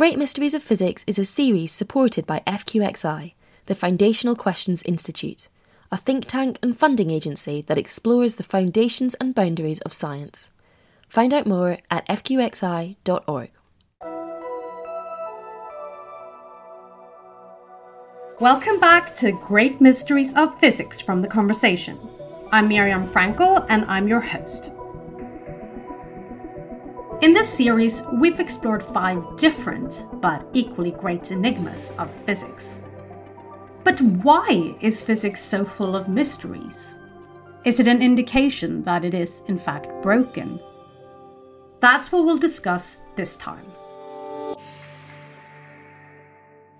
Great Mysteries of Physics is a series supported by FQXI, the Foundational Questions Institute, a think tank and funding agency that explores the foundations and boundaries of science. Find out more at fqxi.org. Welcome back to Great Mysteries of Physics from the Conversation. I'm Miriam Frankel and I'm your host. In this series, we've explored five different but equally great enigmas of physics. But why is physics so full of mysteries? Is it an indication that it is, in fact, broken? That's what we'll discuss this time.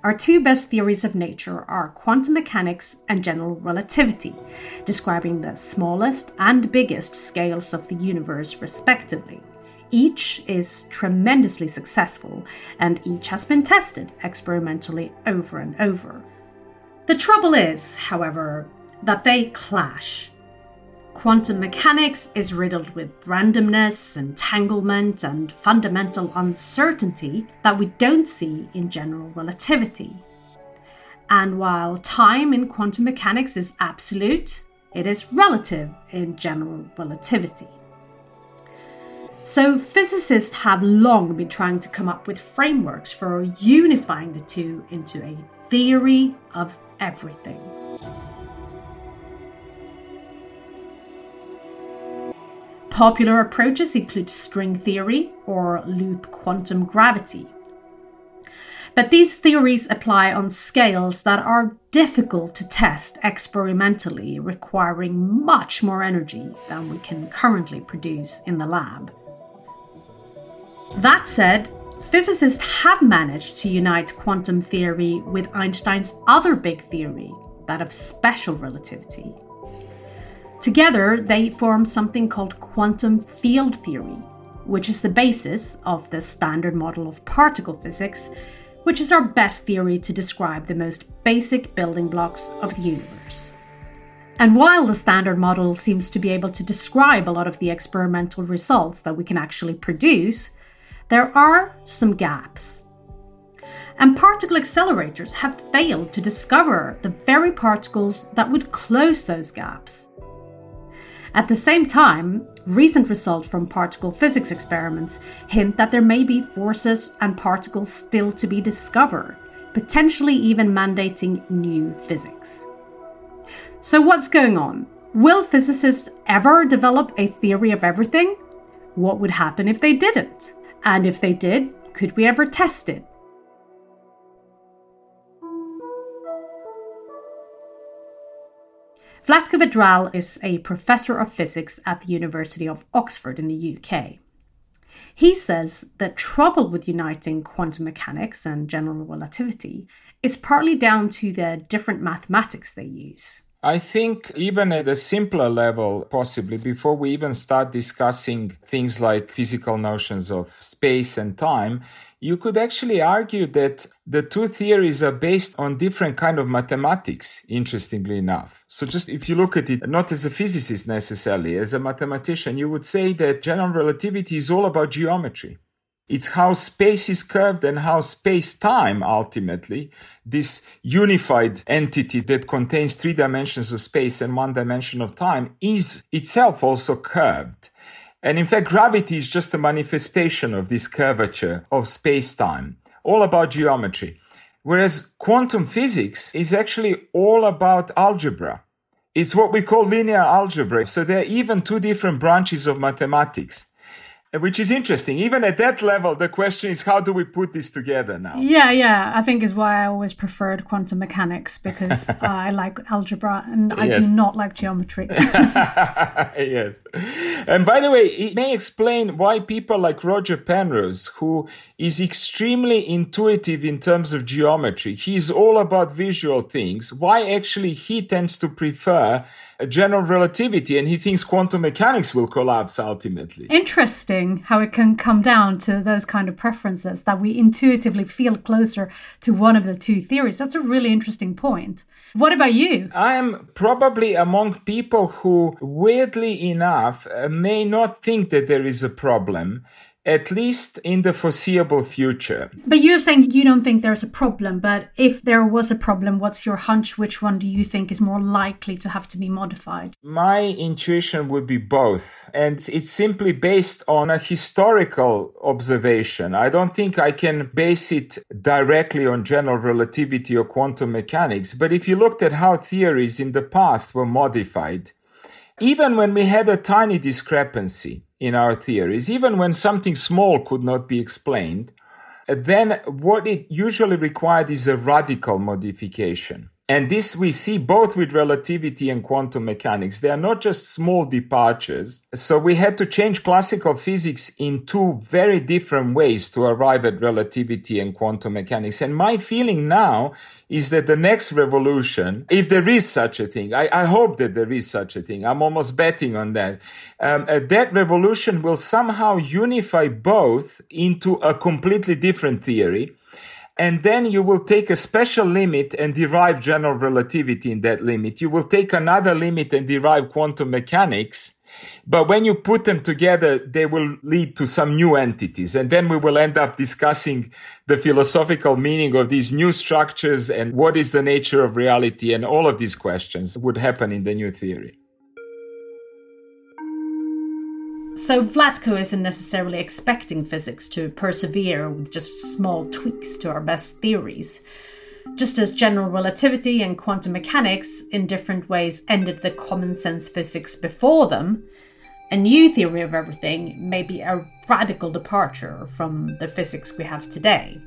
Our two best theories of nature are quantum mechanics and general relativity, describing the smallest and biggest scales of the universe, respectively. Each is tremendously successful, and each has been tested experimentally over and over. The trouble is, however, that they clash. Quantum mechanics is riddled with randomness, entanglement, and fundamental uncertainty that we don't see in general relativity. And while time in quantum mechanics is absolute, it is relative in general relativity. So, physicists have long been trying to come up with frameworks for unifying the two into a theory of everything. Popular approaches include string theory or loop quantum gravity. But these theories apply on scales that are difficult to test experimentally, requiring much more energy than we can currently produce in the lab. That said, physicists have managed to unite quantum theory with Einstein's other big theory, that of special relativity. Together, they form something called quantum field theory, which is the basis of the standard model of particle physics, which is our best theory to describe the most basic building blocks of the universe. And while the standard model seems to be able to describe a lot of the experimental results that we can actually produce, there are some gaps. And particle accelerators have failed to discover the very particles that would close those gaps. At the same time, recent results from particle physics experiments hint that there may be forces and particles still to be discovered, potentially even mandating new physics. So, what's going on? Will physicists ever develop a theory of everything? What would happen if they didn't? And if they did, could we ever test it? Vlatko Vedral is a professor of physics at the University of Oxford in the UK. He says that trouble with uniting quantum mechanics and general relativity is partly down to the different mathematics they use. I think even at a simpler level, possibly before we even start discussing things like physical notions of space and time, you could actually argue that the two theories are based on different kind of mathematics, interestingly enough. So just if you look at it, not as a physicist necessarily, as a mathematician, you would say that general relativity is all about geometry. It's how space is curved and how space time ultimately, this unified entity that contains three dimensions of space and one dimension of time, is itself also curved. And in fact, gravity is just a manifestation of this curvature of space time, all about geometry. Whereas quantum physics is actually all about algebra. It's what we call linear algebra. So there are even two different branches of mathematics which is interesting. Even at that level, the question is how do we put this together now? Yeah, yeah. I think is why I always preferred quantum mechanics because I like algebra and I yes. do not like geometry. yes. And by the way, it may explain why people like Roger Penrose, who is extremely intuitive in terms of geometry, he's all about visual things, why actually he tends to prefer general relativity and he thinks quantum mechanics will collapse ultimately. Interesting how it can come down to those kind of preferences that we intuitively feel closer to one of the two theories. That's a really interesting point. What about you? I am probably among people who, weirdly enough, uh, may not think that there is a problem at least in the foreseeable future. But you're saying you don't think there's a problem, but if there was a problem, what's your hunch? Which one do you think is more likely to have to be modified? My intuition would be both. And it's simply based on a historical observation. I don't think I can base it directly on general relativity or quantum mechanics. But if you looked at how theories in the past were modified, even when we had a tiny discrepancy in our theories, even when something small could not be explained, then what it usually required is a radical modification. And this we see both with relativity and quantum mechanics. They are not just small departures. So we had to change classical physics in two very different ways to arrive at relativity and quantum mechanics. And my feeling now is that the next revolution, if there is such a thing, I, I hope that there is such a thing. I'm almost betting on that. Um, uh, that revolution will somehow unify both into a completely different theory and then you will take a special limit and derive general relativity in that limit. You will take another limit and derive quantum mechanics. But when you put them together, they will lead to some new entities. And then we will end up discussing the philosophical meaning of these new structures and what is the nature of reality. And all of these questions would happen in the new theory. So Vlatko isn't necessarily expecting physics to persevere with just small tweaks to our best theories. Just as general relativity and quantum mechanics in different ways ended the common sense physics before them, a new theory of everything may be a radical departure from the physics we have today.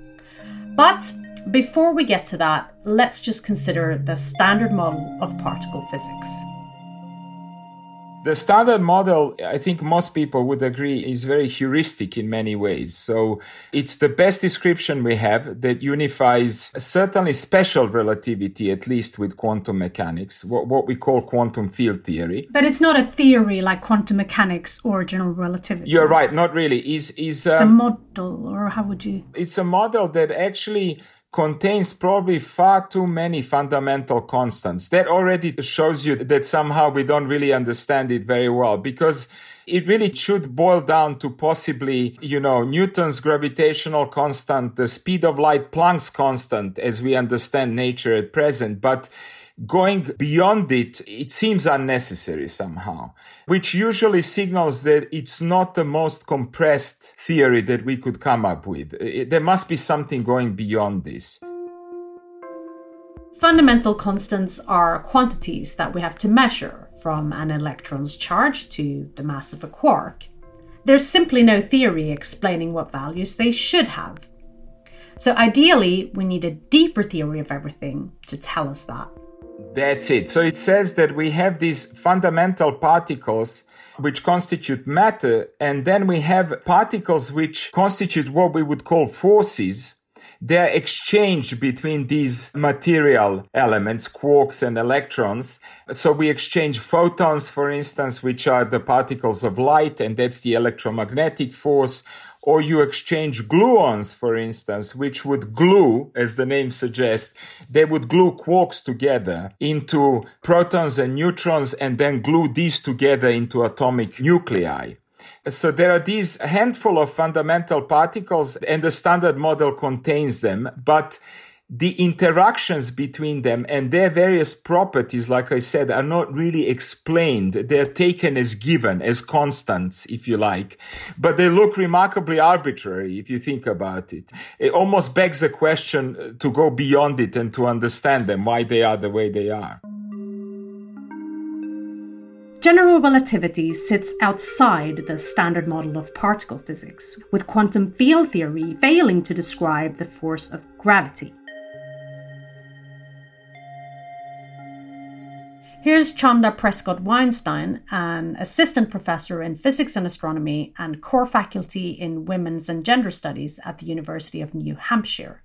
But before we get to that, let's just consider the standard model of particle physics. The standard model, I think most people would agree, is very heuristic in many ways. So it's the best description we have that unifies certainly special relativity, at least with quantum mechanics, what, what we call quantum field theory. But it's not a theory like quantum mechanics or general relativity. You're right, not really. Is is um, it's a um, model, or how would you? It's a model that actually contains probably far too many fundamental constants. That already shows you that somehow we don't really understand it very well because it really should boil down to possibly, you know, Newton's gravitational constant, the speed of light, Planck's constant as we understand nature at present. But going beyond it, it seems unnecessary somehow, which usually signals that it's not the most compressed theory that we could come up with. There must be something going beyond this. Fundamental constants are quantities that we have to measure, from an electron's charge to the mass of a quark. There's simply no theory explaining what values they should have. So, ideally, we need a deeper theory of everything to tell us that. That's it. So it says that we have these fundamental particles which constitute matter, and then we have particles which constitute what we would call forces. They're exchanged between these material elements, quarks and electrons. So we exchange photons, for instance, which are the particles of light, and that's the electromagnetic force or you exchange gluons, for instance, which would glue, as the name suggests, they would glue quarks together into protons and neutrons and then glue these together into atomic nuclei. So there are these handful of fundamental particles and the standard model contains them, but the interactions between them and their various properties, like I said, are not really explained. They're taken as given, as constants, if you like, but they look remarkably arbitrary if you think about it. It almost begs a question uh, to go beyond it and to understand them, why they are the way they are. General relativity sits outside the standard model of particle physics, with quantum field theory failing to describe the force of gravity. Here's Chanda Prescod Weinstein, an assistant professor in physics and astronomy and core faculty in women's and gender studies at the University of New Hampshire.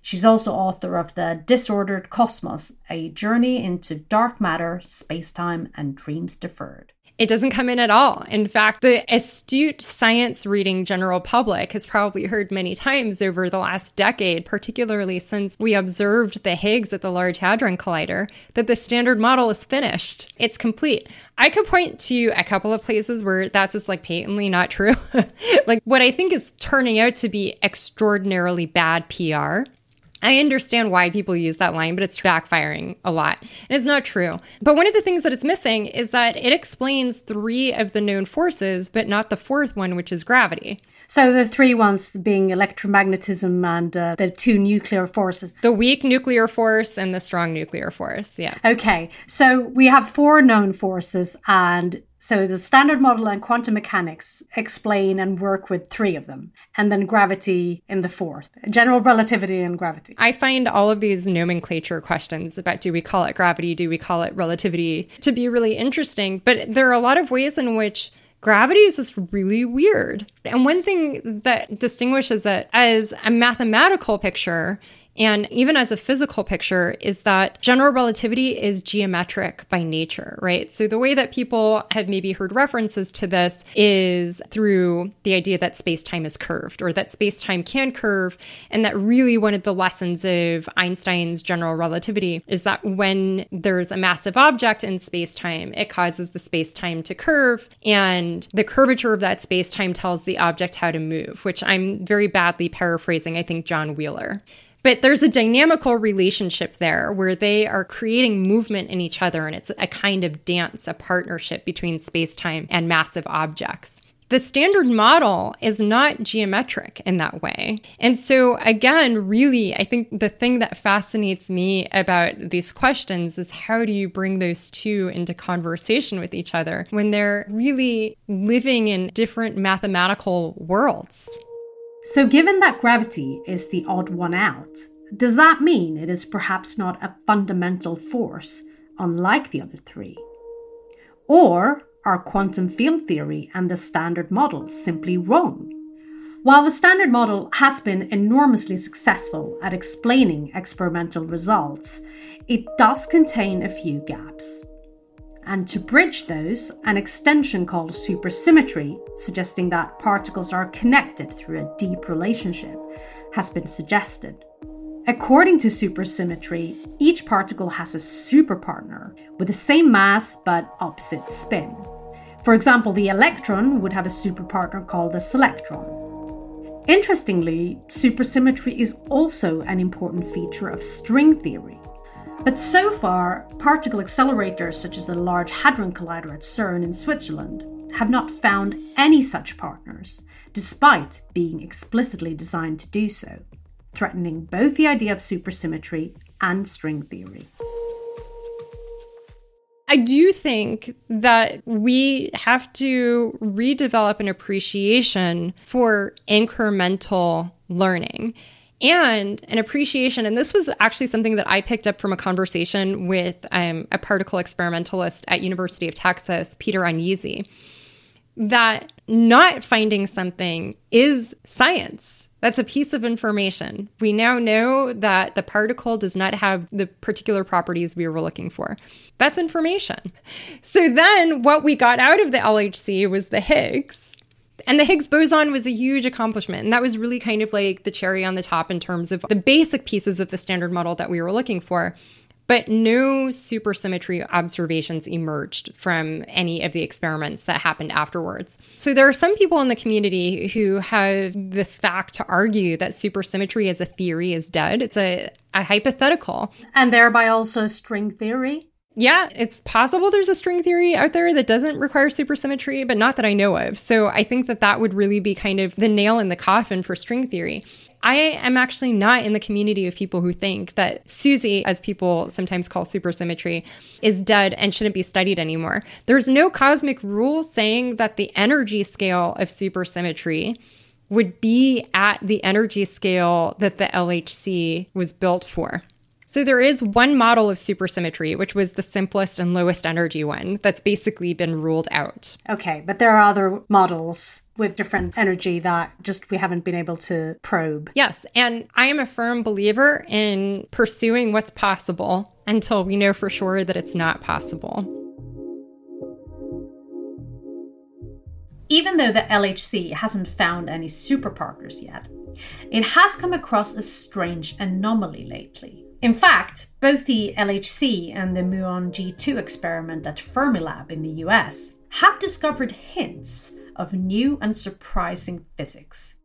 She's also author of The Disordered Cosmos A Journey into Dark Matter, Space Time, and Dreams Deferred. It doesn't come in at all. In fact, the astute science reading general public has probably heard many times over the last decade, particularly since we observed the Higgs at the Large Hadron Collider, that the standard model is finished. It's complete. I could point to a couple of places where that's just like patently not true. like what I think is turning out to be extraordinarily bad PR I understand why people use that line, but it's backfiring a lot. And it's not true. But one of the things that it's missing is that it explains three of the known forces, but not the fourth one, which is gravity. So the three ones being electromagnetism and uh, the two nuclear forces. The weak nuclear force and the strong nuclear force. Yeah. Okay. So we have four known forces and so the standard model and quantum mechanics explain and work with three of them, and then gravity in the fourth general relativity and gravity. I find all of these nomenclature questions about do we call it gravity, do we call it relativity, to be really interesting. But there are a lot of ways in which gravity is just really weird. And one thing that distinguishes it as a mathematical picture and even as a physical picture, is that general relativity is geometric by nature, right? So the way that people have maybe heard references to this is through the idea that space time is curved or that space time can curve. And that really one of the lessons of Einstein's general relativity is that when there's a massive object in space time, it causes the space time to curve. And the curvature of that space time tells the object how to move, which I'm very badly paraphrasing, I think, John Wheeler. But there's a dynamical relationship there where they are creating movement in each other, and it's a kind of dance, a partnership between space time and massive objects. The standard model is not geometric in that way. And so, again, really, I think the thing that fascinates me about these questions is how do you bring those two into conversation with each other when they're really living in different mathematical worlds? So, given that gravity is the odd one out, does that mean it is perhaps not a fundamental force, unlike the other three? Or are quantum field theory and the standard model simply wrong? While the standard model has been enormously successful at explaining experimental results, it does contain a few gaps. And to bridge those, an extension called supersymmetry, suggesting that particles are connected through a deep relationship, has been suggested. According to supersymmetry, each particle has a superpartner with the same mass but opposite spin. For example, the electron would have a superpartner called the selectron. Interestingly, supersymmetry is also an important feature of string theory. But so far, particle accelerators such as the Large Hadron Collider at CERN in Switzerland have not found any such partners, despite being explicitly designed to do so, threatening both the idea of supersymmetry and string theory. I do think that we have to redevelop an appreciation for incremental learning and an appreciation. And this was actually something that I picked up from a conversation with um, a particle experimentalist at University of Texas, Peter Onyisi, that not finding something is science. That's a piece of information. We now know that the particle does not have the particular properties we were looking for. That's information. So then what we got out of the LHC was the Higgs and the Higgs boson was a huge accomplishment. And that was really kind of like the cherry on the top in terms of the basic pieces of the standard model that we were looking for. But no supersymmetry observations emerged from any of the experiments that happened afterwards. So there are some people in the community who have this fact to argue that supersymmetry as a theory is dead. It's a, a hypothetical. And thereby also string theory? Yeah, it's possible there's a string theory out there that doesn't require supersymmetry, but not that I know of. So I think that that would really be kind of the nail in the coffin for string theory. I am actually not in the community of people who think that SUSY, as people sometimes call supersymmetry, is dead and shouldn't be studied anymore. There's no cosmic rule saying that the energy scale of supersymmetry would be at the energy scale that the LHC was built for. So there is one model of supersymmetry, which was the simplest and lowest energy one, that's basically been ruled out. Okay, but there are other models with different energy that just we haven't been able to probe. Yes, and I am a firm believer in pursuing what's possible until we know for sure that it's not possible. even though the LHC hasn't found any superparticles yet, it has come across a strange anomaly lately. In fact, both the LHC and the Muon G2 experiment at Fermilab in the US have discovered hints of new and surprising physics.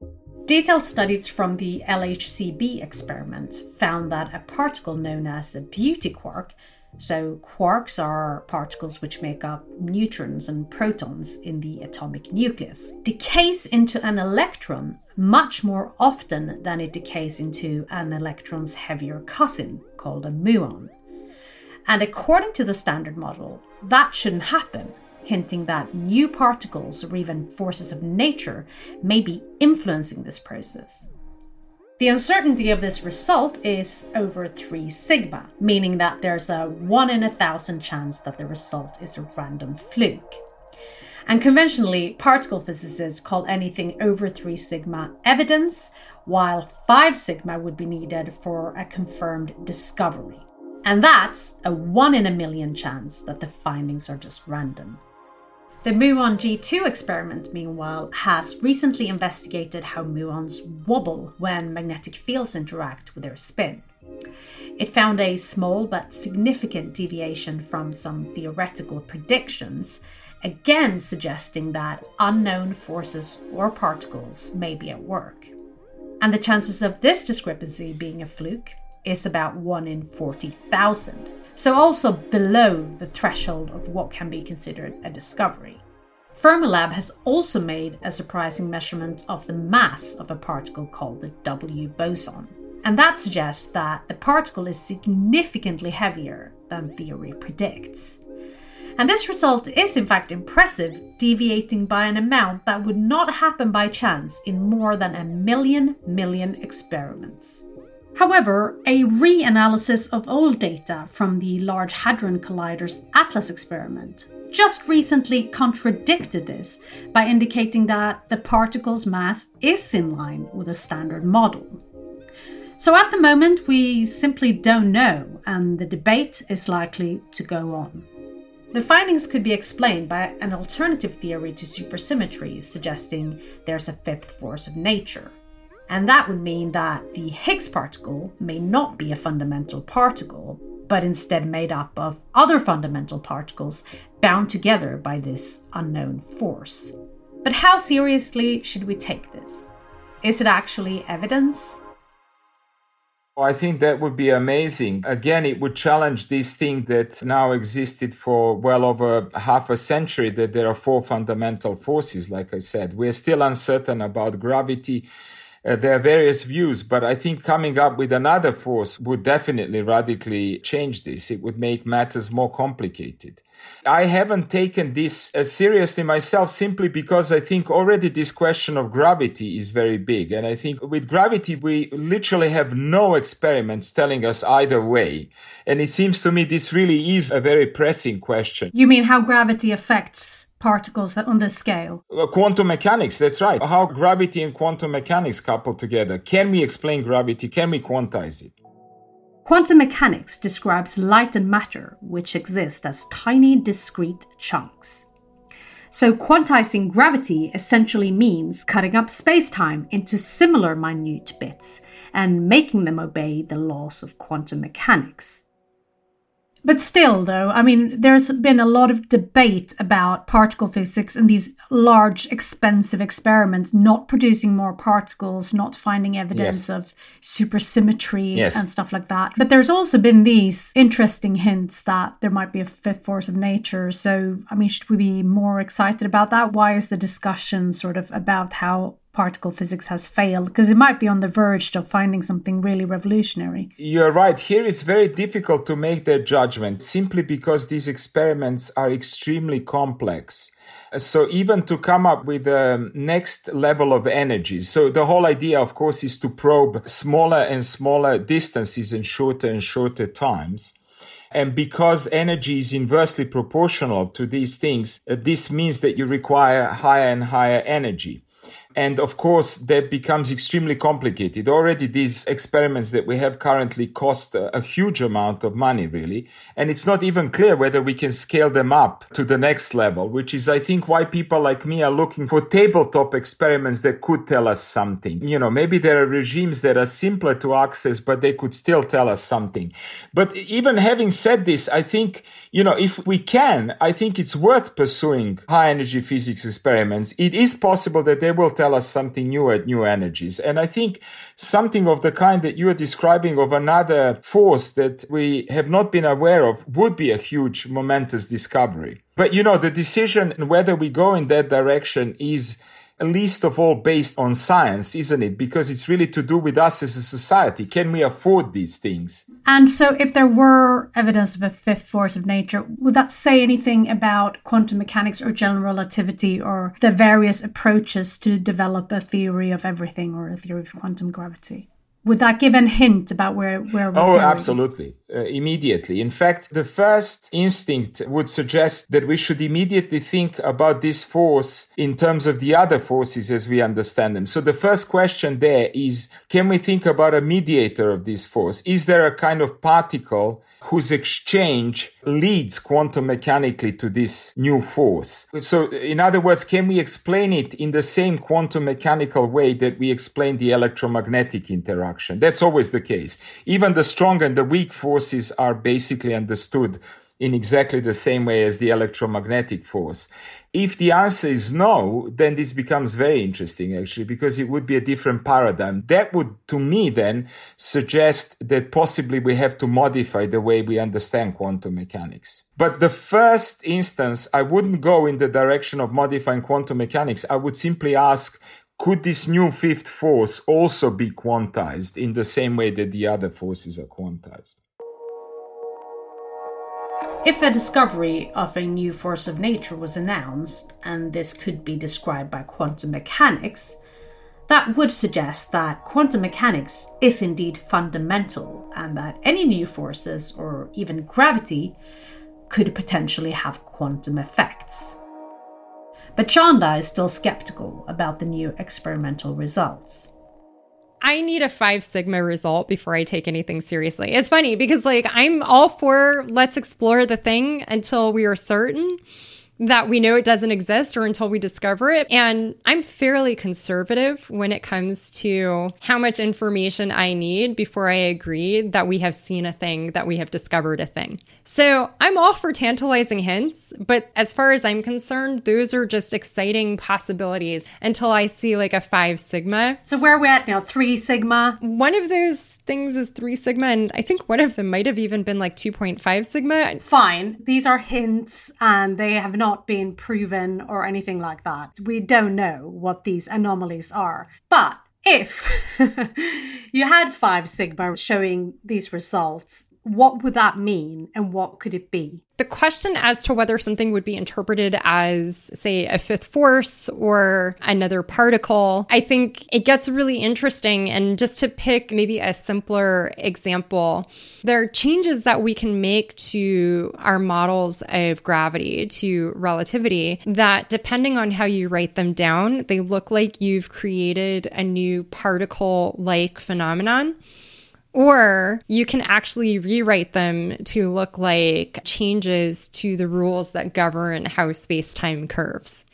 Detailed studies from the LHCb experiment found that a particle known as a beauty quark so, quarks are particles which make up neutrons and protons in the atomic nucleus, decays into an electron much more often than it decays into an electron's heavier cousin, called a muon. And according to the standard model, that shouldn't happen, hinting that new particles or even forces of nature may be influencing this process. The uncertainty of this result is over 3 sigma, meaning that there's a 1 in a thousand chance that the result is a random fluke. And conventionally, particle physicists call anything over 3 sigma evidence, while 5 sigma would be needed for a confirmed discovery. And that's a 1 in a million chance that the findings are just random. The muon G2 experiment, meanwhile, has recently investigated how muons wobble when magnetic fields interact with their spin. It found a small but significant deviation from some theoretical predictions, again suggesting that unknown forces or particles may be at work. And the chances of this discrepancy being a fluke is about 1 in 40,000 so also below the threshold of what can be considered a discovery. Fermilab has also made a surprising measurement of the mass of a particle called the W boson. And that suggests that the particle is significantly heavier than theory predicts. And this result is in fact impressive, deviating by an amount that would not happen by chance in more than a million million experiments. However, a reanalysis of old data from the Large Hadron Collider's ATLAS experiment just recently contradicted this by indicating that the particle's mass is in line with a standard model. So at the moment, we simply don't know, and the debate is likely to go on. The findings could be explained by an alternative theory to supersymmetry, suggesting there's a fifth force of nature. And that would mean that the Higgs particle may not be a fundamental particle, but instead made up of other fundamental particles bound together by this unknown force. But how seriously should we take this? Is it actually evidence? Oh, I think that would be amazing. Again, it would challenge this thing that now existed for well over half a century that there are four fundamental forces, like I said. We're still uncertain about gravity uh, there are various views, but I think coming up with another force would definitely radically change this. It would make matters more complicated. I haven't taken this as seriously myself simply because I think already this question of gravity is very big. And I think with gravity, we literally have no experiments telling us either way. And it seems to me this really is a very pressing question. You mean how gravity affects particles on this scale. Quantum mechanics, that's right. How gravity and quantum mechanics couple together. Can we explain gravity? Can we quantize it? Quantum mechanics describes light and matter, which exist as tiny discrete chunks. So, quantizing gravity essentially means cutting up space-time into similar minute bits and making them obey the laws of quantum mechanics. But still, though, I mean, there's been a lot of debate about particle physics and these large, expensive experiments not producing more particles, not finding evidence yes. of supersymmetry yes. and stuff like that. But there's also been these interesting hints that there might be a fifth force of nature. So, I mean, should we be more excited about that? Why is the discussion sort of about how particle physics has failed because it might be on the verge of finding something really revolutionary. You're right. Here it's very difficult to make that judgment simply because these experiments are extremely complex. So even to come up with the next level of energy. So the whole idea, of course, is to probe smaller and smaller distances in shorter and shorter times. And because energy is inversely proportional to these things, uh, this means that you require higher and higher energy. And of course, that becomes extremely complicated. Already these experiments that we have currently cost a, a, huge amount of money, really. And it's not even clear whether we can scale them up to the next level, which is, I think, why people like me are looking for tabletop experiments that could tell us something. You know, maybe there are regimes that are simpler to access, but they could still tell us something. But even having said this, I think, you know, if we can, I think it's worth pursuing high energy physics experiments. It is possible that they will tell us something new at new energies. And I think something of the kind that you are describing of another force that we have not been aware of would be a huge momentous discovery. But you know, the decision whether we go in that direction is least of all based on science, isn't it? Because it's really to do with us as a society. Can we afford these things? And so, if there were evidence of a fifth force of nature, would that say anything about quantum mechanics or general relativity or the various approaches to develop a theory of everything or a theory of quantum gravity? Would that give a hint about where where we're Oh, going? absolutely. Uh, immediately. In fact, the first instinct would suggest that we should immediately think about this force in terms of the other forces as we understand them. So the first question there is, can we think about a mediator of this force? Is there a kind of particle whose exchange leads quantum mechanically to this new force. So, in other words, can we explain it in the same quantum mechanical way that we explain the electromagnetic interaction? That's always the case. Even the strong and the weak forces are basically understood in exactly the same way as the electromagnetic force. If the answer is no, then this becomes very interesting actually, because it would be a different paradigm. That would, to me, then suggest that possibly we have to modify the way we understand quantum mechanics. But the first instance, I wouldn't go in the direction of modifying quantum mechanics. I would simply ask, could this new fifth force also be quantized in the same way that the other forces are quantized? If a discovery of a new force of nature was announced, and this could be described by quantum mechanics, that would suggest that quantum mechanics is indeed fundamental and that any new forces, or even gravity, could potentially have quantum effects. But Chanda is still skeptical about the new experimental results. I need a five sigma result before I take anything seriously. It's funny because, like, I'm all for let's explore the thing until we are certain that we know it doesn't exist or until we discover it. And I'm fairly conservative when it comes to how much information I need before I agree that we have seen a thing, that we have discovered a thing. So I'm all for tantalizing hints, but as far as I'm concerned, those are just exciting possibilities until I see like a five sigma. So where are we at now? Three sigma? One of those things is three sigma, and I think one of them might have even been like 2.5 sigma. Fine. These are hints and they have not been proven or anything like that. We don't know what these anomalies are. But if you had five sigma showing these results, what would that mean and what could it be? The question as to whether something would be interpreted as, say, a fifth force or another particle, I think it gets really interesting. And just to pick maybe a simpler example, there are changes that we can make to our models of gravity, to relativity, that depending on how you write them down, they look like you've created a new particle like phenomenon. Or you can actually rewrite them to look like changes to the rules that govern how space time curves.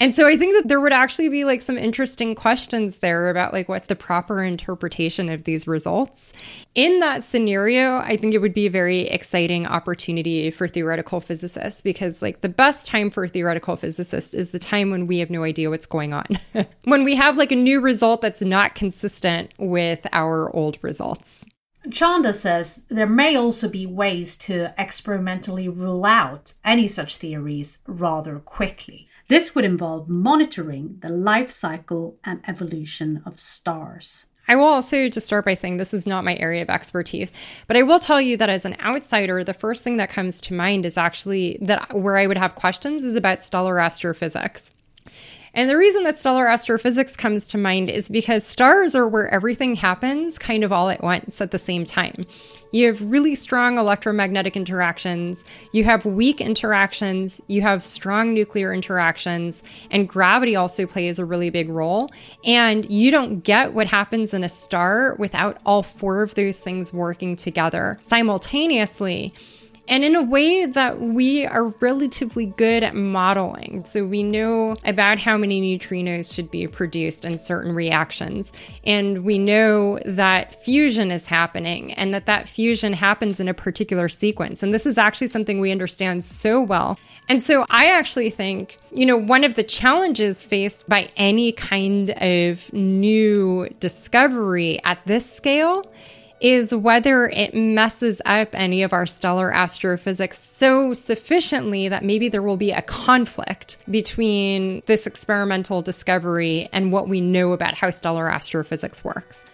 And so I think that there would actually be like some interesting questions there about like what's the proper interpretation of these results. In that scenario, I think it would be a very exciting opportunity for theoretical physicists because like the best time for a theoretical physicist is the time when we have no idea what's going on. when we have like a new result that's not consistent with our old results. Chanda says there may also be ways to experimentally rule out any such theories rather quickly. This would involve monitoring the life cycle and evolution of stars. I will also just start by saying this is not my area of expertise, but I will tell you that as an outsider, the first thing that comes to mind is actually that where I would have questions is about stellar astrophysics. And the reason that stellar astrophysics comes to mind is because stars are where everything happens kind of all at once at the same time. You have really strong electromagnetic interactions, you have weak interactions, you have strong nuclear interactions, and gravity also plays a really big role. And you don't get what happens in a star without all four of those things working together simultaneously and in a way that we are relatively good at modeling. So we know about how many neutrinos should be produced in certain reactions. And we know that fusion is happening and that that fusion happens in a particular sequence. And this is actually something we understand so well. And so I actually think, you know, one of the challenges faced by any kind of new discovery at this scale is whether it messes up any of our stellar astrophysics so sufficiently that maybe there will be a conflict between this experimental discovery and what we know about how stellar astrophysics works.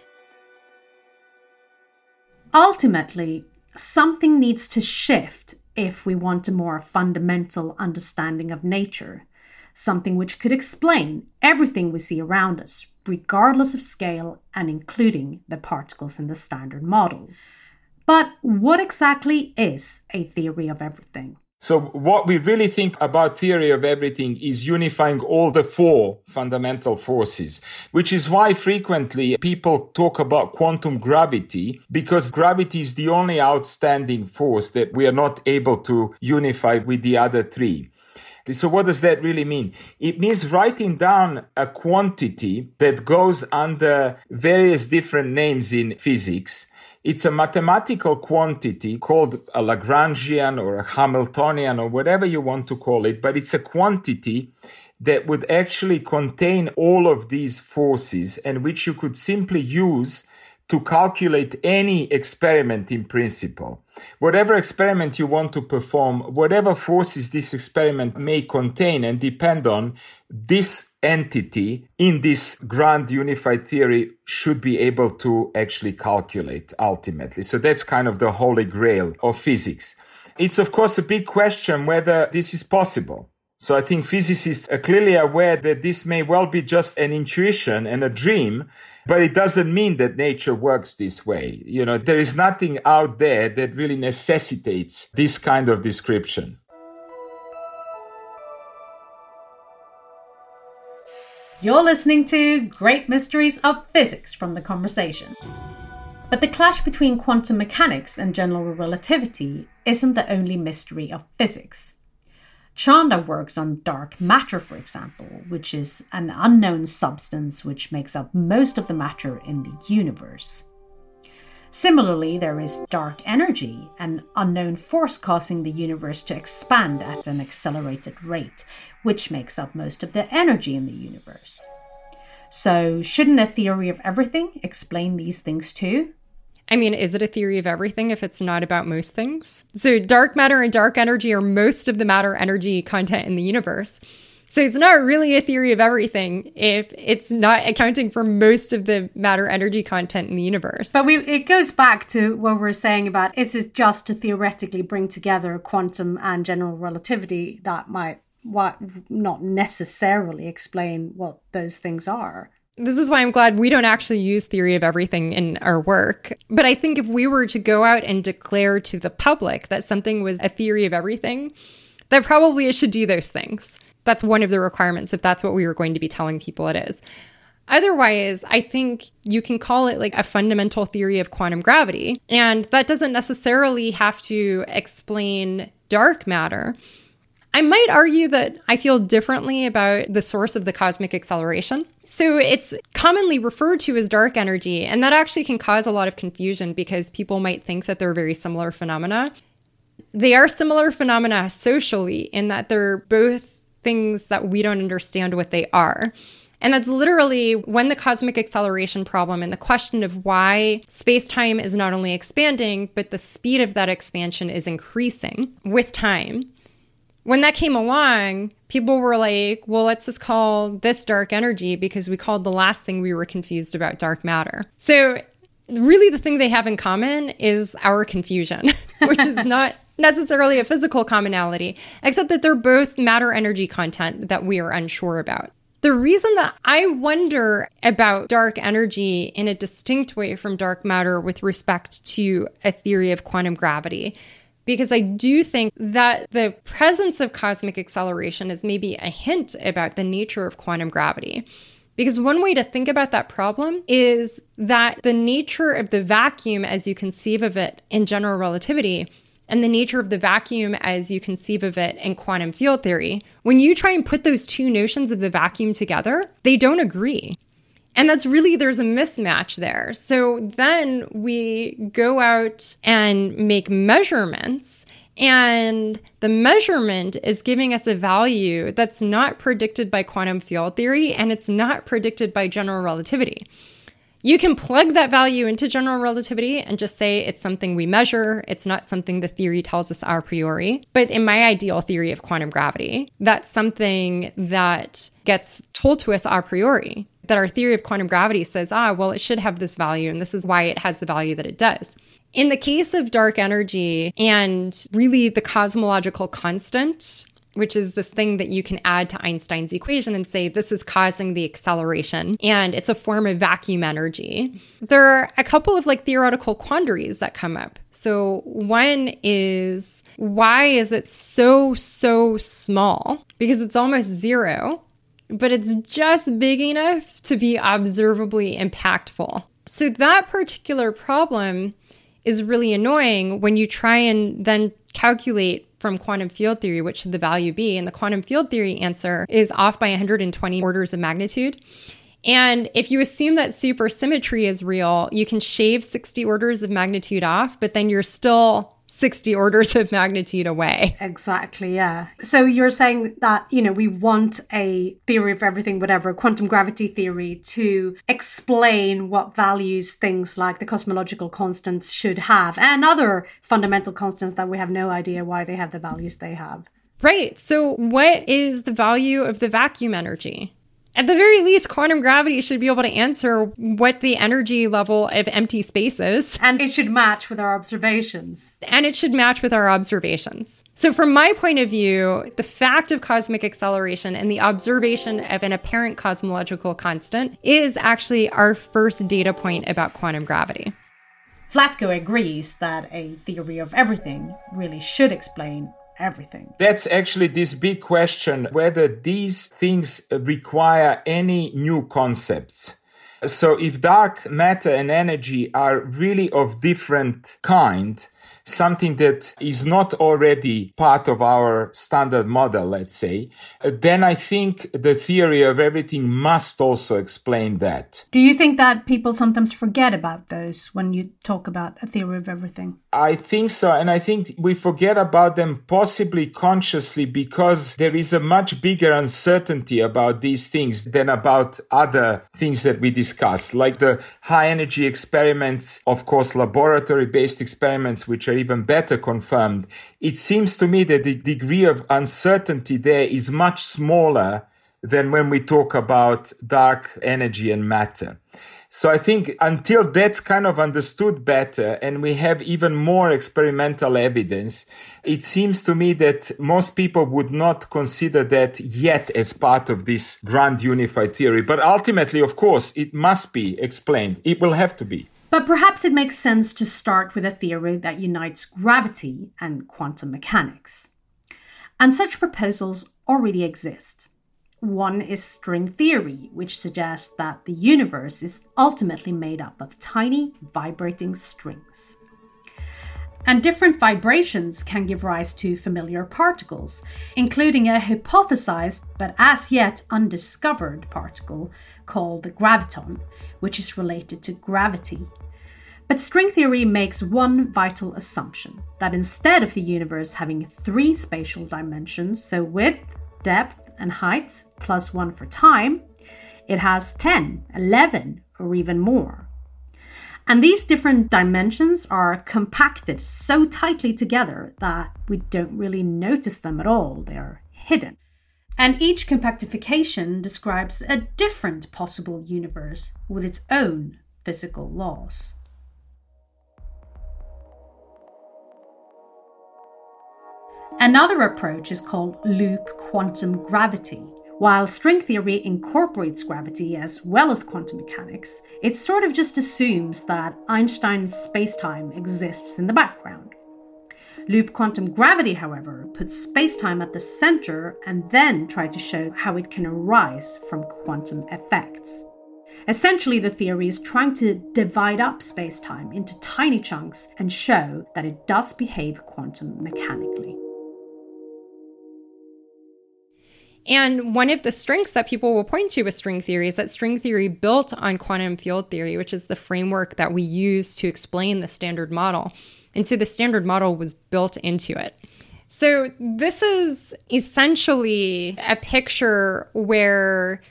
Ultimately, something needs to shift if we want a more fundamental understanding of nature, something which could explain everything we see around us, regardless of scale and including the particles in the standard model. But what exactly is a theory of everything? So what we really think about theory of everything is unifying all the four fundamental forces, which is why frequently people talk about quantum gravity because gravity is the only outstanding force that we are not able to unify with the other three. So what does that really mean? It means writing down a quantity that goes under various different names in physics. It's a mathematical quantity called a Lagrangian or a Hamiltonian or whatever you want to call it, but it's a quantity that would actually contain all of these forces and which you could simply use to calculate any experiment in principle. Whatever experiment you want to perform, whatever forces this experiment may contain and depend on, this entity in this grand unified theory should be able to actually calculate ultimately. So that's kind of the holy grail of physics. It's of course a big question whether this is possible. So I think physicists are clearly aware that this may well be just an intuition and a dream, but it doesn't mean that nature works this way. You know, there is nothing out there that really necessitates this kind of description. You're listening to Great Mysteries of Physics from the Conversation. But the clash between quantum mechanics and general relativity isn't the only mystery of physics. Chanda works on dark matter, for example, which is an unknown substance which makes up most of the matter in the universe. Similarly, there is dark energy, an unknown force causing the universe to expand at an accelerated rate, which makes up most of the energy in the universe. So, shouldn't a theory of everything explain these things too? I mean, is it a theory of everything if it's not about most things? So, dark matter and dark energy are most of the matter energy content in the universe. So, it's not really a theory of everything if it's not accounting for most of the matter energy content in the universe. But we, it goes back to what we're saying about is it just to theoretically bring together quantum and general relativity that might what not necessarily explain what those things are. This is why I'm glad we don't actually use theory of everything in our work. But I think if we were to go out and declare to the public that something was a theory of everything, that probably it should do those things. That's one of the requirements if that's what we were going to be telling people it is. Otherwise, I think you can call it like a fundamental theory of quantum gravity. And that doesn't necessarily have to explain dark matter. I might argue that I feel differently about the source of the cosmic acceleration. So it's commonly referred to as dark energy, and that actually can cause a lot of confusion because people might think that they're very similar phenomena. They are similar phenomena socially in that they're both things that we don't understand what they are. And that's literally when the cosmic acceleration problem and the question of why space time is not only expanding, but the speed of that expansion is increasing with time when that came along, people were like, well, let's just call this dark energy because we called the last thing we were confused about dark matter. So, really, the thing they have in common is our confusion, which is not necessarily a physical commonality, except that they're both matter energy content that we are unsure about. The reason that I wonder about dark energy in a distinct way from dark matter with respect to a theory of quantum gravity because I do think that the presence of cosmic acceleration is maybe a hint about the nature of quantum gravity. Because one way to think about that problem is that the nature of the vacuum as you conceive of it in general relativity and the nature of the vacuum as you conceive of it in quantum field theory, when you try and put those two notions of the vacuum together, they don't agree. And that's really, there's a mismatch there. So then we go out and make measurements, and the measurement is giving us a value that's not predicted by quantum field theory and it's not predicted by general relativity. You can plug that value into general relativity and just say it's something we measure. It's not something the theory tells us a priori. But in my ideal theory of quantum gravity, that's something that gets told to us a priori. That our theory of quantum gravity says, ah, well, it should have this value, and this is why it has the value that it does. In the case of dark energy and really the cosmological constant, which is this thing that you can add to Einstein's equation and say this is causing the acceleration and it's a form of vacuum energy. There are a couple of like theoretical quandaries that come up. So one is why is it so so small? Because it's almost zero, but it's just big enough to be observably impactful. So that particular problem is really annoying when you try and then calculate from quantum field theory, what should the value be? And the quantum field theory answer is off by 120 orders of magnitude. And if you assume that supersymmetry is real, you can shave 60 orders of magnitude off, but then you're still 60 orders of magnitude away. Exactly, yeah. So you're saying that, you know, we want a theory of everything, whatever, quantum gravity theory to explain what values things like the cosmological constants should have and other fundamental constants that we have no idea why they have the values they have. Right. So, what is the value of the vacuum energy? At the very least, quantum gravity should be able to answer what the energy level of empty space is. And it should match with our observations. And it should match with our observations. So, from my point of view, the fact of cosmic acceleration and the observation of an apparent cosmological constant is actually our first data point about quantum gravity. Vlatko agrees that a theory of everything really should explain everything. That's actually this big question whether these things require any new concepts. So if dark matter and energy are really of different kind, something that is not already part of our standard model, let's say, then I think the theory of everything must also explain that. Do you think that people sometimes forget about those when you talk about a theory of everything? I think so. And I think we forget about them possibly consciously because there is a much bigger uncertainty about these things than about other things that we discuss, like the high energy experiments, of course, laboratory based experiments, which are even better confirmed. It seems to me that the degree of uncertainty there is much smaller than when we talk about dark energy and matter. So I think until that's kind of understood better and we have even more experimental evidence, it seems to me that most people would not consider that yet as part of this grand unified theory. But ultimately, of course, it must be explained. It will have to be. But perhaps it makes sense to start with a theory that unites gravity and quantum mechanics. And such proposals already exist. One is string theory, which suggests that the universe is ultimately made up of tiny vibrating strings. And different vibrations can give rise to familiar particles, including a hypothesized but as yet undiscovered particle called the graviton, which is related to gravity. But string theory makes one vital assumption that instead of the universe having three spatial dimensions, so width, depth, and height, plus one for time, it has 10, 11, or even more. And these different dimensions are compacted so tightly together that we don't really notice them at all. They're hidden. And each compactification describes a different possible universe with its own physical laws. Another approach is called loop quantum gravity, While string theory incorporates gravity as well as quantum mechanics, it sort of just assumes that Einstein's spacetime exists in the background. Loop quantum gravity, however, puts spacetime at the center and then tries to show how it can arise from quantum effects. Essentially, the theory is trying to divide up spacetime into tiny chunks and show that it does behave quantum mechanically. And one of the strengths that people will point to with string theory is that string theory built on quantum field theory, which is the framework that we use to explain the standard model. And so the standard model was built into it. So this is essentially a picture where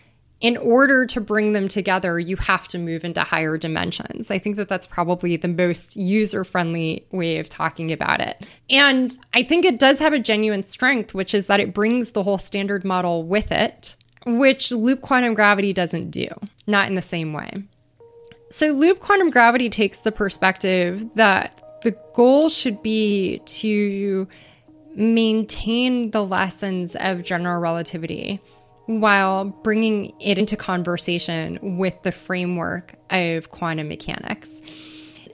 in order to bring them together, you have to move into higher dimensions. I think that that's probably the most user friendly way of talking about it. And I think it does have a genuine strength, which is that it brings the whole standard model with it, which loop quantum gravity doesn't do, not in the same way. So, loop quantum gravity takes the perspective that the goal should be to maintain the lessons of general relativity while bringing it into conversation with the framework of quantum mechanics.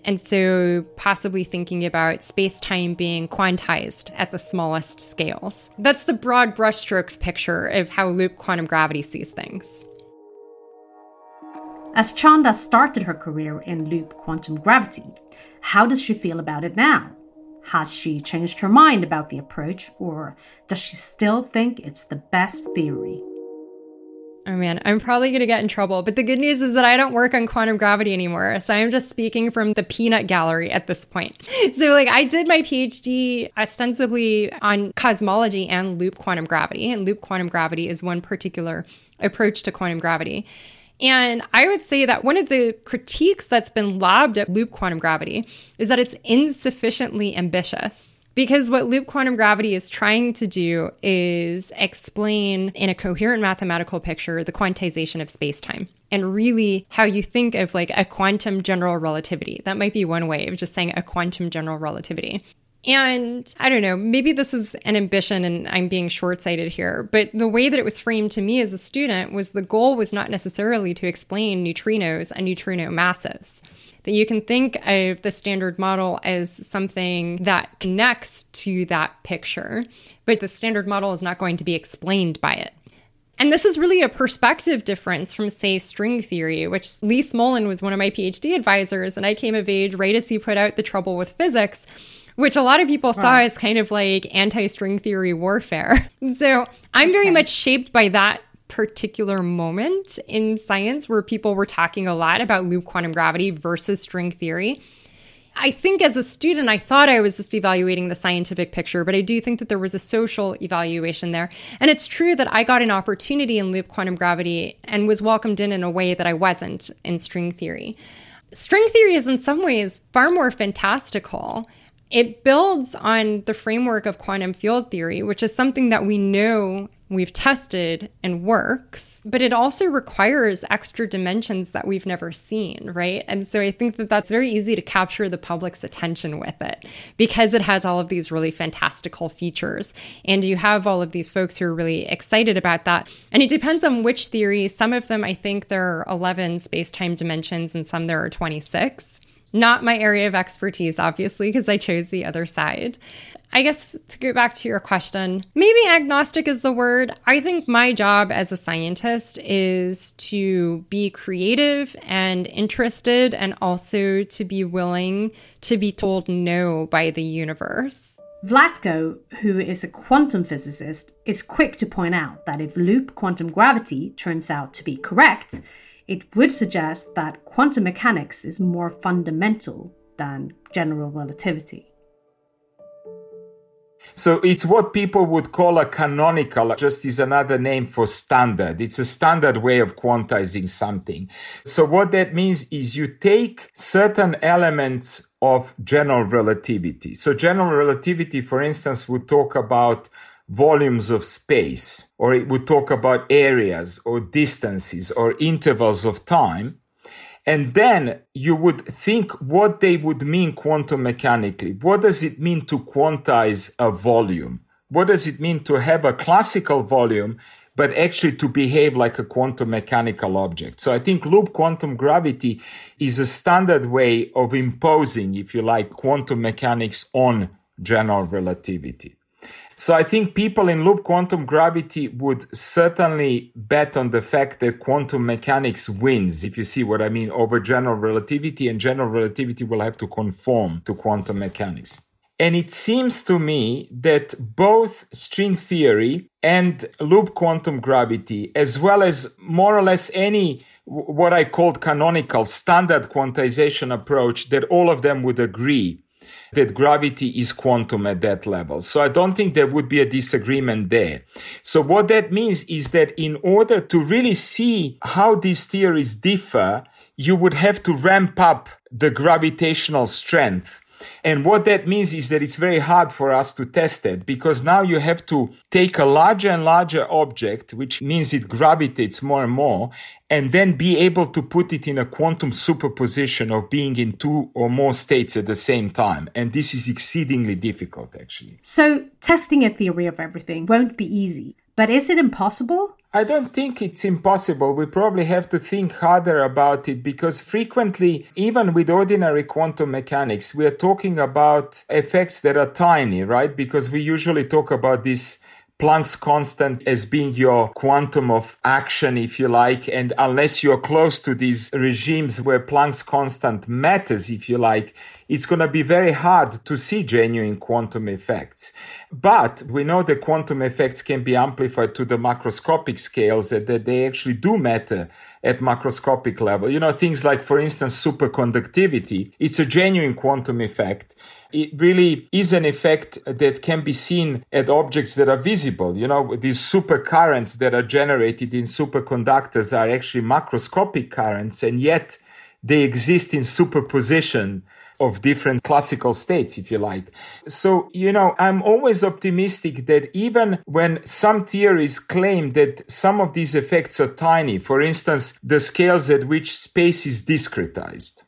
And so, possibly thinking about space time being quantized at the smallest scales. That's the broad brushstrokes picture of how loop quantum gravity sees things. As Chanda started her career in loop quantum gravity, how does she feel about it now? Has she changed her mind about the approach, or does she still think it's the best theory? Oh man, I'm probably going to get in trouble. But the good news is that I don't work on quantum gravity anymore. So I'm just speaking from the peanut gallery at this point. So, like, I did my PhD ostensibly on cosmology and loop quantum gravity. And loop quantum gravity is one particular approach to quantum gravity. And I would say that one of the critiques that's been lobbed at loop quantum gravity is that it's insufficiently ambitious. Because what loop quantum gravity is trying to do is explain in a coherent mathematical picture the quantization of spacetime and really how you think of like a quantum general relativity. That might be one way of just saying a quantum general relativity. And I don't know, maybe this is an ambition and I'm being short sighted here, but the way that it was framed to me as a student was the goal was not necessarily to explain neutrinos and neutrino masses that you can think of the standard model as something that connects to that picture, but the standard model is not going to be explained by it. And this is really a perspective difference from, say, string theory, which Lee Smolin was one of my PhD advisors, and I came of age right as he put out The Trouble with Physics, which a lot of people saw as kind of like anti string theory warfare. So I'm okay. very much shaped by that particular moment in science where people were talking a lot about loop quantum gravity versus string theory. I think as a student, I thought I was just evaluating the scientific picture, but I do think that there was a social evaluation there. And it's true that I got an opportunity in loop quantum gravity and was welcomed in in a way that I wasn't in string theory. String theory is in some ways far more fantastical. It builds on the framework of quantum field theory, which is something that we know we've tested and works, but it also requires extra dimensions that we've never seen, right? And so I think that that's very easy to capture the public's attention with it because it has all of these really fantastical features. And you have all of these folks who are really excited about that. And it depends on which theory. Some of them, I think there are 11 space time dimensions, and some there are 26. Not my area of expertise, obviously, because I chose the other side. I guess to go back to your question, maybe agnostic is the word. I think my job as a scientist is to be creative and interested and also to be willing to be told no by the universe. Vlatko, who is a quantum physicist, is quick to point out that if loop quantum gravity turns out to be correct, it would suggest that quantum mechanics is more fundamental than general relativity. So it's what people would call a canonical, just is another name for standard. It's a standard way of quantizing something. So what that means is you take certain elements of general relativity. So general relativity, for instance, would talk about volumes of space, or it would talk about areas or distances or intervals of time. And then you would think what they would mean quantum mechanically. What does it mean to quantize a volume? What does it mean to have a classical volume but actually to behave like a quantum mechanical object. So I think loop quantum gravity is a standard way of imposing, if you like, quantum mechanics on general relativity. So I think people in loop quantum gravity would certainly bet on the fact that quantum mechanics wins, if you see what I mean, over general relativity, and general relativity will have to conform to quantum mechanics. And it seems to me that both string theory and loop quantum gravity, as well as more or less any what I called canonical standard quantization approach, that all of them would agree that gravity is quantum at that level. So I don't think there would be a disagreement there. So what that means is that in order to really see how these theories differ, you would have to ramp up the gravitational strength and what that means is that it's very hard for us to test it because now you have to take a larger and larger object, which means it gravitates more and more, and then be able to put it in a quantum superposition of being in two or more states at the same time. And this is exceedingly difficult, actually. So, testing a theory of everything won't be easy. But is it impossible? I don't think it's impossible. We probably have to think harder about it because frequently, even with ordinary quantum mechanics, we are talking about effects that are tiny, right? Because we usually talk about this Planck's constant as being your quantum of action, if you like. And unless you're close to these regimes where Planck's constant matters, if you like, it's going to be very hard to see genuine quantum effects. But we know that quantum effects can be amplified to the macroscopic scales and that they actually do matter at macroscopic level. You know, things like, for instance, superconductivity. It's a genuine quantum effect it really is an effect that can be seen at objects that are visible. You know, these super currents that are generated in superconductors are actually macroscopic currents, and yet they exist in superposition of different classical states, if you like. So, you know, I'm always optimistic that even when some theories claim that some of these effects are tiny, for instance, the scales at which space is discretized,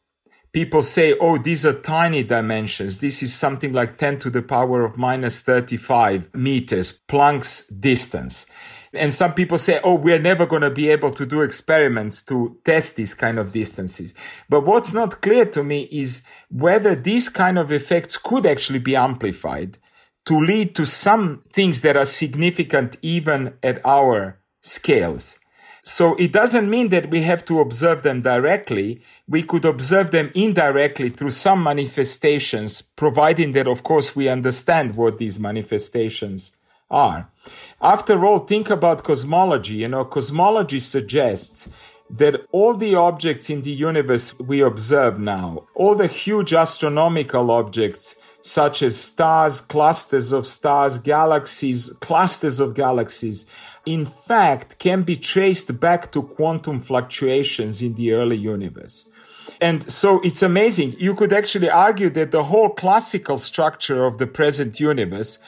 people say, oh, these are tiny dimensions. This is something like 10 to the power of minus 35 meters, Planck's distance. And some people say, oh, we're never going to be able to do experiments to test these kind of distances. But what's not clear to me is whether these kind of effects could actually be amplified to lead to some things that are significant even at our scales. So it doesn't mean that we have to observe them directly. We could observe them indirectly through some manifestations, providing that, of course, we understand what these manifestations are. After all, think about cosmology. You know, cosmology suggests that all the objects in the universe we observe now, all the huge astronomical objects, such as stars, clusters of stars, galaxies, clusters of galaxies, in fact can be traced back to quantum fluctuations in the early universe. And so it's amazing. You could actually argue that the whole classical structure of the present universe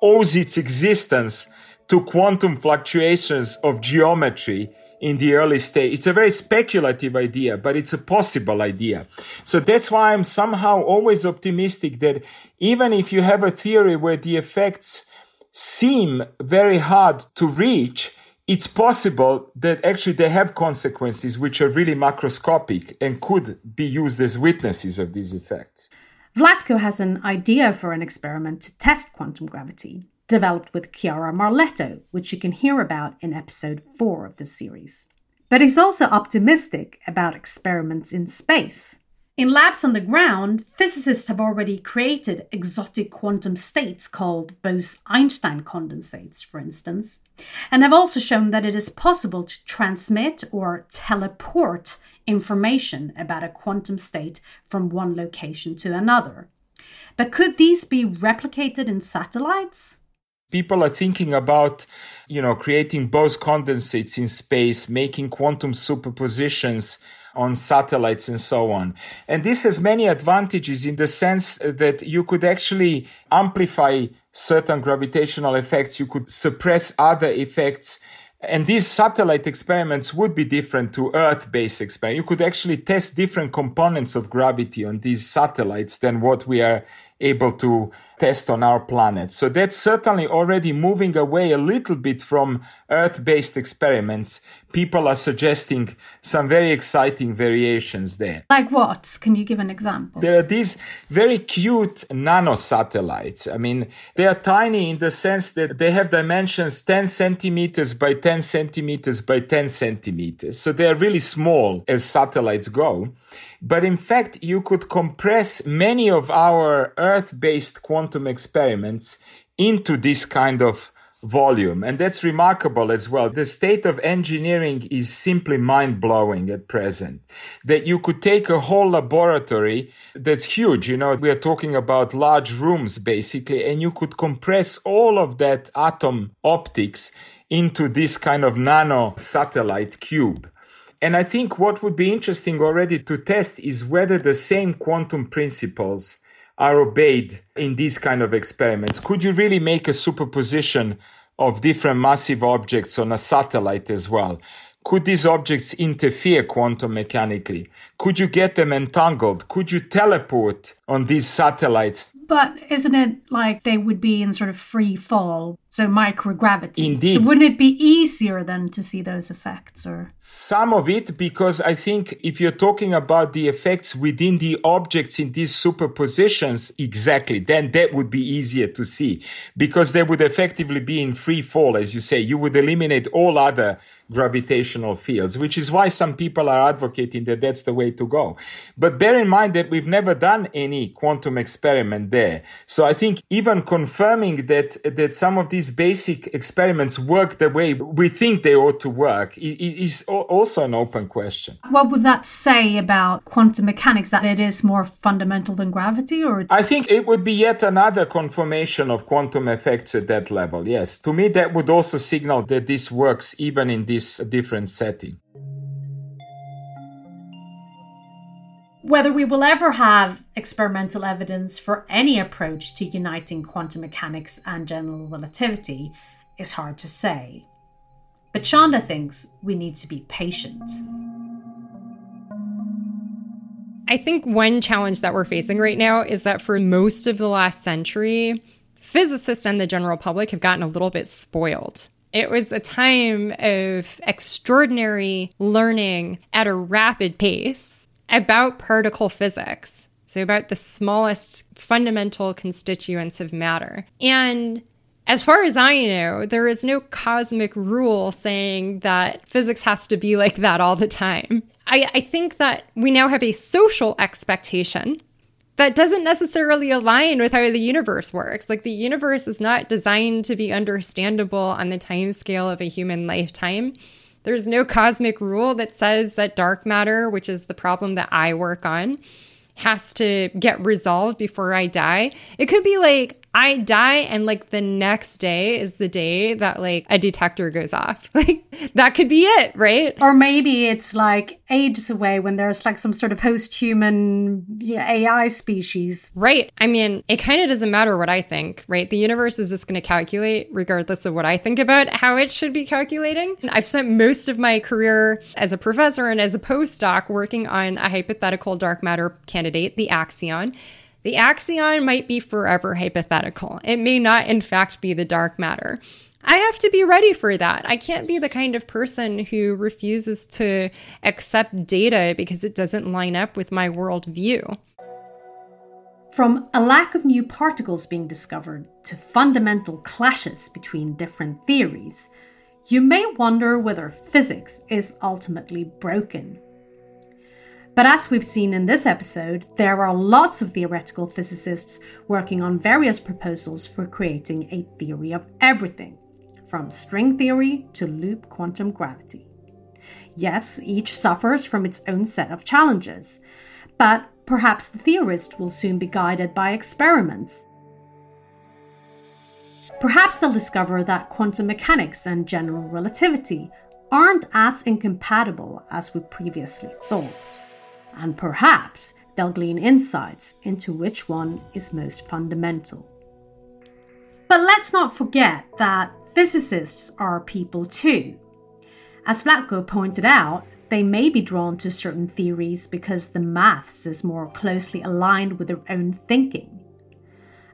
owes its existence to quantum fluctuations of geometry in the early stage. It's a very speculative idea, but it's a possible idea. So that's why I'm somehow always optimistic that even if you have a theory where the effects seem very hard to reach, it's possible that actually they have consequences which are really macroscopic and could be used as witnesses of these effects. Vlatko has an idea for an experiment to test quantum gravity, developed with Chiara Marletto, which you can hear about in episode 4 of this series. But he's also optimistic about experiments in space. In labs on the ground, physicists have already created exotic quantum states called Bose-Einstein condensates, for instance, and have also shown that it is possible to transmit or teleport information about a quantum state from one location to another. But could these be replicated in satellites? People are thinking about, you know, creating Bose condensates in space, making quantum superpositions on satellites and so on. And this has many advantages in the sense that you could actually amplify certain gravitational effects. You could suppress other effects. And these satellite experiments would be different to Earth based experiments. You could actually test different components of gravity on these satellites than what we are able to test on our planet. So that's certainly already moving away a little bit from Earth based experiments. People are suggesting some very exciting variations there. Like what? Can you give an example? There are these very cute nano satellites. I mean, they are tiny in the sense that they have dimensions 10 centimeters by 10 centimeters by 10 centimeters. So they are really small as satellites go. But in fact, you could compress many of our Earth based quantum experiments into this kind of volume. And that's remarkable as well. The state of engineering is simply mind blowing at present. That you could take a whole laboratory that's huge. You know, we are talking about large rooms basically, and you could compress all of that atom optics into this kind of nano satellite cube. And I think what would be interesting already to test is whether the same quantum principles are obeyed in these kind of experiments. Could you really make a superposition of different massive objects on a satellite as well? Could these objects interfere quantum mechanically? Could you get them entangled? Could you teleport on these satellites? But isn't it like they would be in sort of free fall, so microgravity? Indeed. So wouldn't it be easier then to see those effects or Some of it, because I think if you're talking about the effects within the objects in these superpositions, exactly, then that would be easier to see because they would effectively be in free fall, as you say. You would eliminate all other gravitational fields, which is why some people are advocating that that's the way to go. But bear in mind that we've never done any quantum experiment there. So I think even confirming that, that some of these basic experiments work the way we think they ought to work is also an open question. what would that say about quantum mechanics that it is more fundamental than gravity or I think it would be yet another confirmation of quantum effects at that level. Yes. To me, that would also signal that this works even in this different setting. Whether we will ever have experimental evidence for any approach to uniting quantum mechanics and general relativity is hard to say. But Chanda thinks we need to be patient. I think one challenge that we're facing right now is that for most of the last century, physicists and the general public have gotten a little bit spoiled. It was a time of extraordinary learning at a rapid pace about particle physics. So, about the smallest fundamental constituents of matter. And as far as I know, there is no cosmic rule saying that physics has to be like that all the time. I, I think that we now have a social expectation that doesn't necessarily align with how the universe works. Like the universe is not designed to be understandable on the time scale of a human lifetime. There's no cosmic rule that says that dark matter, which is the problem that I work on, has to get resolved before I die. It could be like I die and like the next day is the day that like a detector goes off. Like that could be it, right? Or maybe it's like ages away when there's like some sort of post human AI species. Right. I mean, it kind of doesn't matter what I think, right? The universe is just going to calculate regardless of what I think about how it should be calculating. I've spent most of my career as a professor and as a postdoc working on a hypothetical dark matter candidate, the Axion. The axion might be forever hypothetical. It may not, in fact, be the dark matter. I have to be ready for that. I can't be the kind of person who refuses to accept data because it doesn't line up with my worldview. From a lack of new particles being discovered to fundamental clashes between different theories, you may wonder whether physics is ultimately broken. But as we've seen in this episode, there are lots of theoretical physicists working on various proposals for creating a theory of everything, from string theory to loop quantum gravity. Yes, each suffers from its own set of challenges, but perhaps the theorist will soon be guided by experiments. Perhaps they'll discover that quantum mechanics and general relativity aren't as incompatible as we previously thought and perhaps they'll glean insights into which one is most fundamental. But let's not forget that physicists are people too. As Vlatko pointed out, they may be drawn to certain theories because the maths is more closely aligned with their own thinking.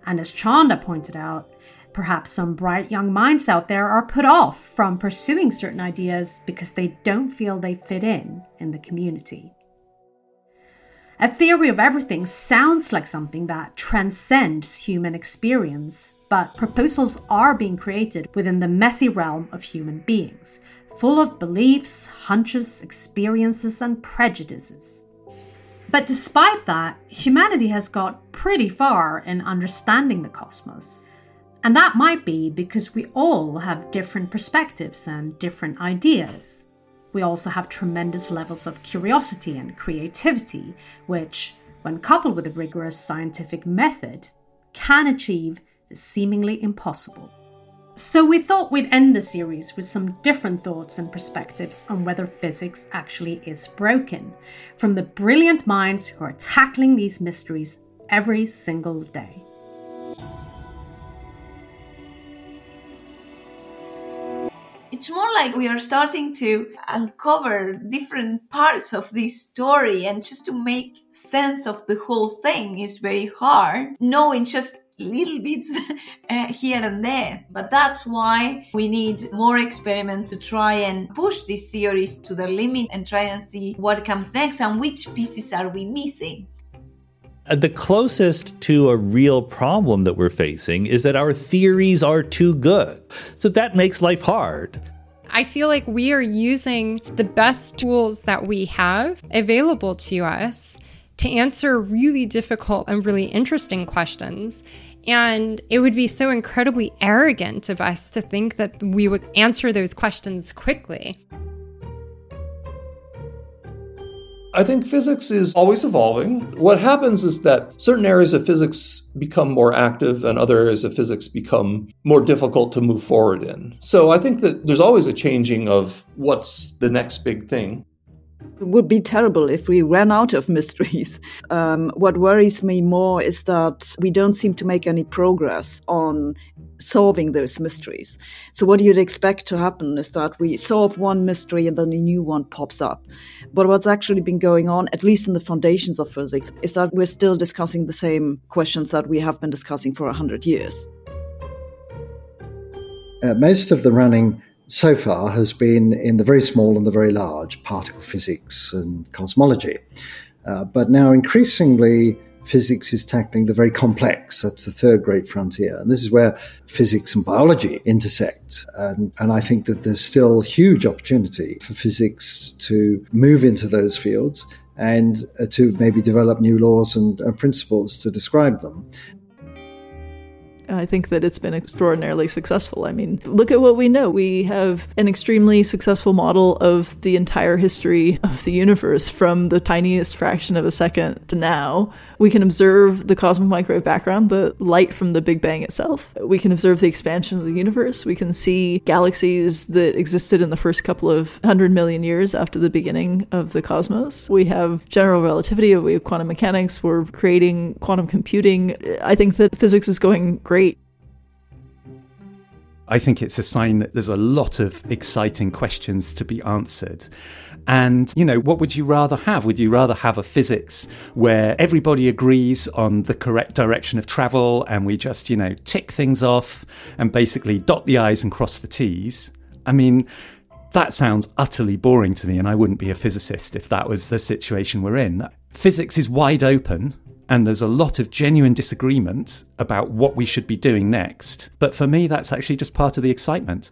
And as Chanda pointed out, perhaps some bright young minds out there are put off from pursuing certain ideas because they don't feel they fit in in the community. A theory of everything sounds like something that transcends human experience, but proposals are being created within the messy realm of human beings, full of beliefs, hunches, experiences, and prejudices. But despite that, humanity has got pretty far in understanding the cosmos. And that might be because we all have different perspectives and different ideas. We also have tremendous levels of curiosity and creativity, which, when coupled with a rigorous scientific method, can achieve the seemingly impossible. So, we thought we'd end the series with some different thoughts and perspectives on whether physics actually is broken, from the brilliant minds who are tackling these mysteries every single day. It's more like we are starting to uncover different parts of this story and just to make sense of the whole thing is very hard knowing just little bits uh, here and there. But that's why we need more experiments to try and push these theories to their limit and try and see what comes next and which pieces are we missing Uh, the closest to a real problem that we're facing is that our theories are too good. So that makes life hard. I feel like we are using the best tools that we have available to us to answer really difficult and really interesting questions. And it would be so incredibly arrogant of us to think that we would answer those questions quickly. I think physics is always evolving. What happens is that certain areas of physics become more active and other areas of physics become more difficult to move forward in. So I think that there's always a changing of what's the next big thing. It would be terrible if we ran out of mysteries. Um, what worries me more is that we don't seem to make any progress on solving those mysteries. So, what you'd expect to happen is that we solve one mystery and then a new one pops up. But what's actually been going on, at least in the foundations of physics, is that we're still discussing the same questions that we have been discussing for 100 years. Uh, most of the running so far has been in the very small and the very large, particle physics and cosmology. Uh, but now increasingly, physics is tackling the very complex. That's the third great frontier. And this is where physics and biology intersect. And, and I think that there's still huge opportunity for physics to move into those fields and uh, to maybe develop new laws and, and principles to describe them. I think that it's been extraordinarily successful. I mean, look at what we know. We have an extremely successful model of the entire history of the universe from the tiniest fraction of a second to now. We can observe the cosmic microwave background, the light from the Big Bang itself. We can observe the expansion of the universe. We can see galaxies that existed in the first couple of hundred million years after the beginning of the cosmos. We have general relativity, we have quantum mechanics, we're creating quantum computing. I think that physics is going great great. I think it's a sign that there's a lot of exciting questions to be answered. And, you know, what would you rather have? Would you rather have a physics where everybody agrees on the correct direction of travel and we just, you know, tick things off and basically dot the I's and cross the T's? I mean, that sounds utterly boring to me, and I wouldn't be a physicist if that was the situation we're in. Physics is wide open, and there's a lot of genuine disagreement about what we should be doing next. But for me, that's actually just part of the excitement.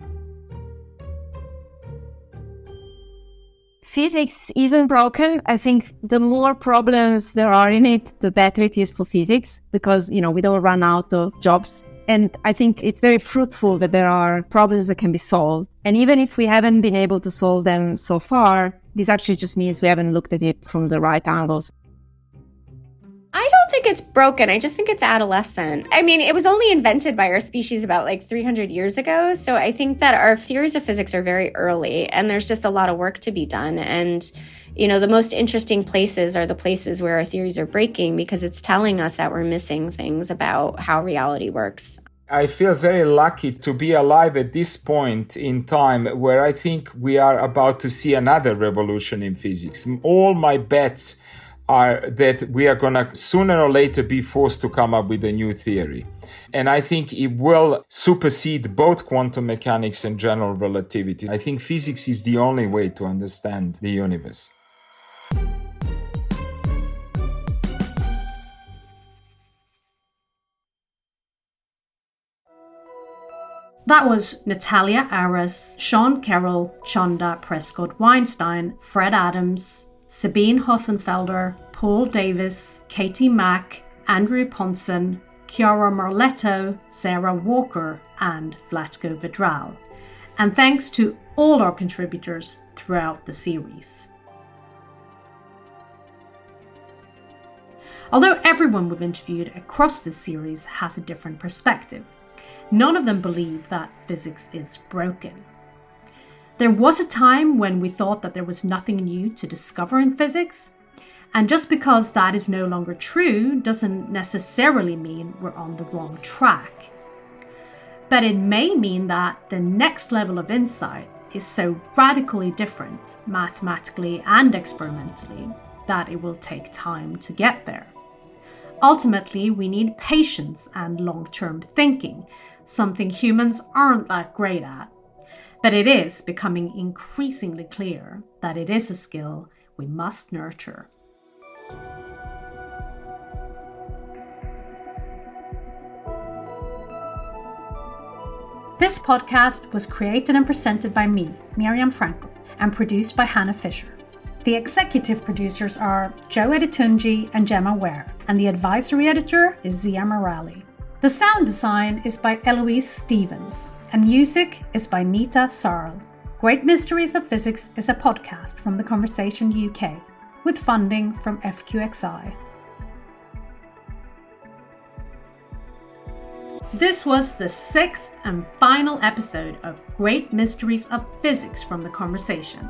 Physics isn't broken. I think the more problems there are in it, the better it is for physics because, you know, we don't run out of jobs. And I think it's very fruitful that there are problems that can be solved. And even if we haven't been able to solve them so far, this actually just means we haven't looked at it from the right angles. I don't think it's broken. I just think it's adolescent. I mean, it was only invented by our species about like 300 years ago. So I think that our theories of physics are very early and there's just a lot of work to be done. And, you know, the most interesting places are the places where our theories are breaking because it's telling us that we're missing things about how reality works. I feel very lucky to be alive at this point in time where I think we are about to see another revolution in physics. All my bets are that we are going to sooner or later be forced to come up with a new theory. And I think it will supersede both quantum mechanics and general relativity. I think physics is the only way to understand the universe. That was Natalia Aras, Sean Carroll, Chanda Prescod Weinstein, Fred Adams, Sabine Hossenfelder, Paul Davies, Katie Mack, Andrew Pontzen, Chiara Marletto, Sara Walker, and Vlatko Vedral. And thanks to all our contributors throughout the series. Although everyone we've interviewed across this series has a different perspective, none of them believe that physics is broken. There was a time when we thought that there was nothing new to discover in physics, and just because that is no longer true doesn't necessarily mean we're on the wrong track. But it may mean that the next level of insight is so radically different, mathematically and experimentally, that it will take time to get there. Ultimately, we need patience and long term thinking, something humans aren't that great at. But it is becoming increasingly clear that it is a skill we must nurture. This podcast was created and presented by me, Miriam Frankel, and produced by Hannah Fisher. The executive producers are Jo Adetunji and Gemma Ware, and the advisory editor is Zia Morali. The sound design is by Eloise Stevens, and music is by Neeta Sarl. Great Mysteries of Physics is a podcast from The Conversation UK, with funding from FQXI. This was the sixth and final episode of Great Mysteries of Physics from the Conversation.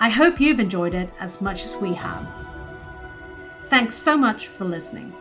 I hope you've enjoyed it as much as we have. Thanks so much for listening.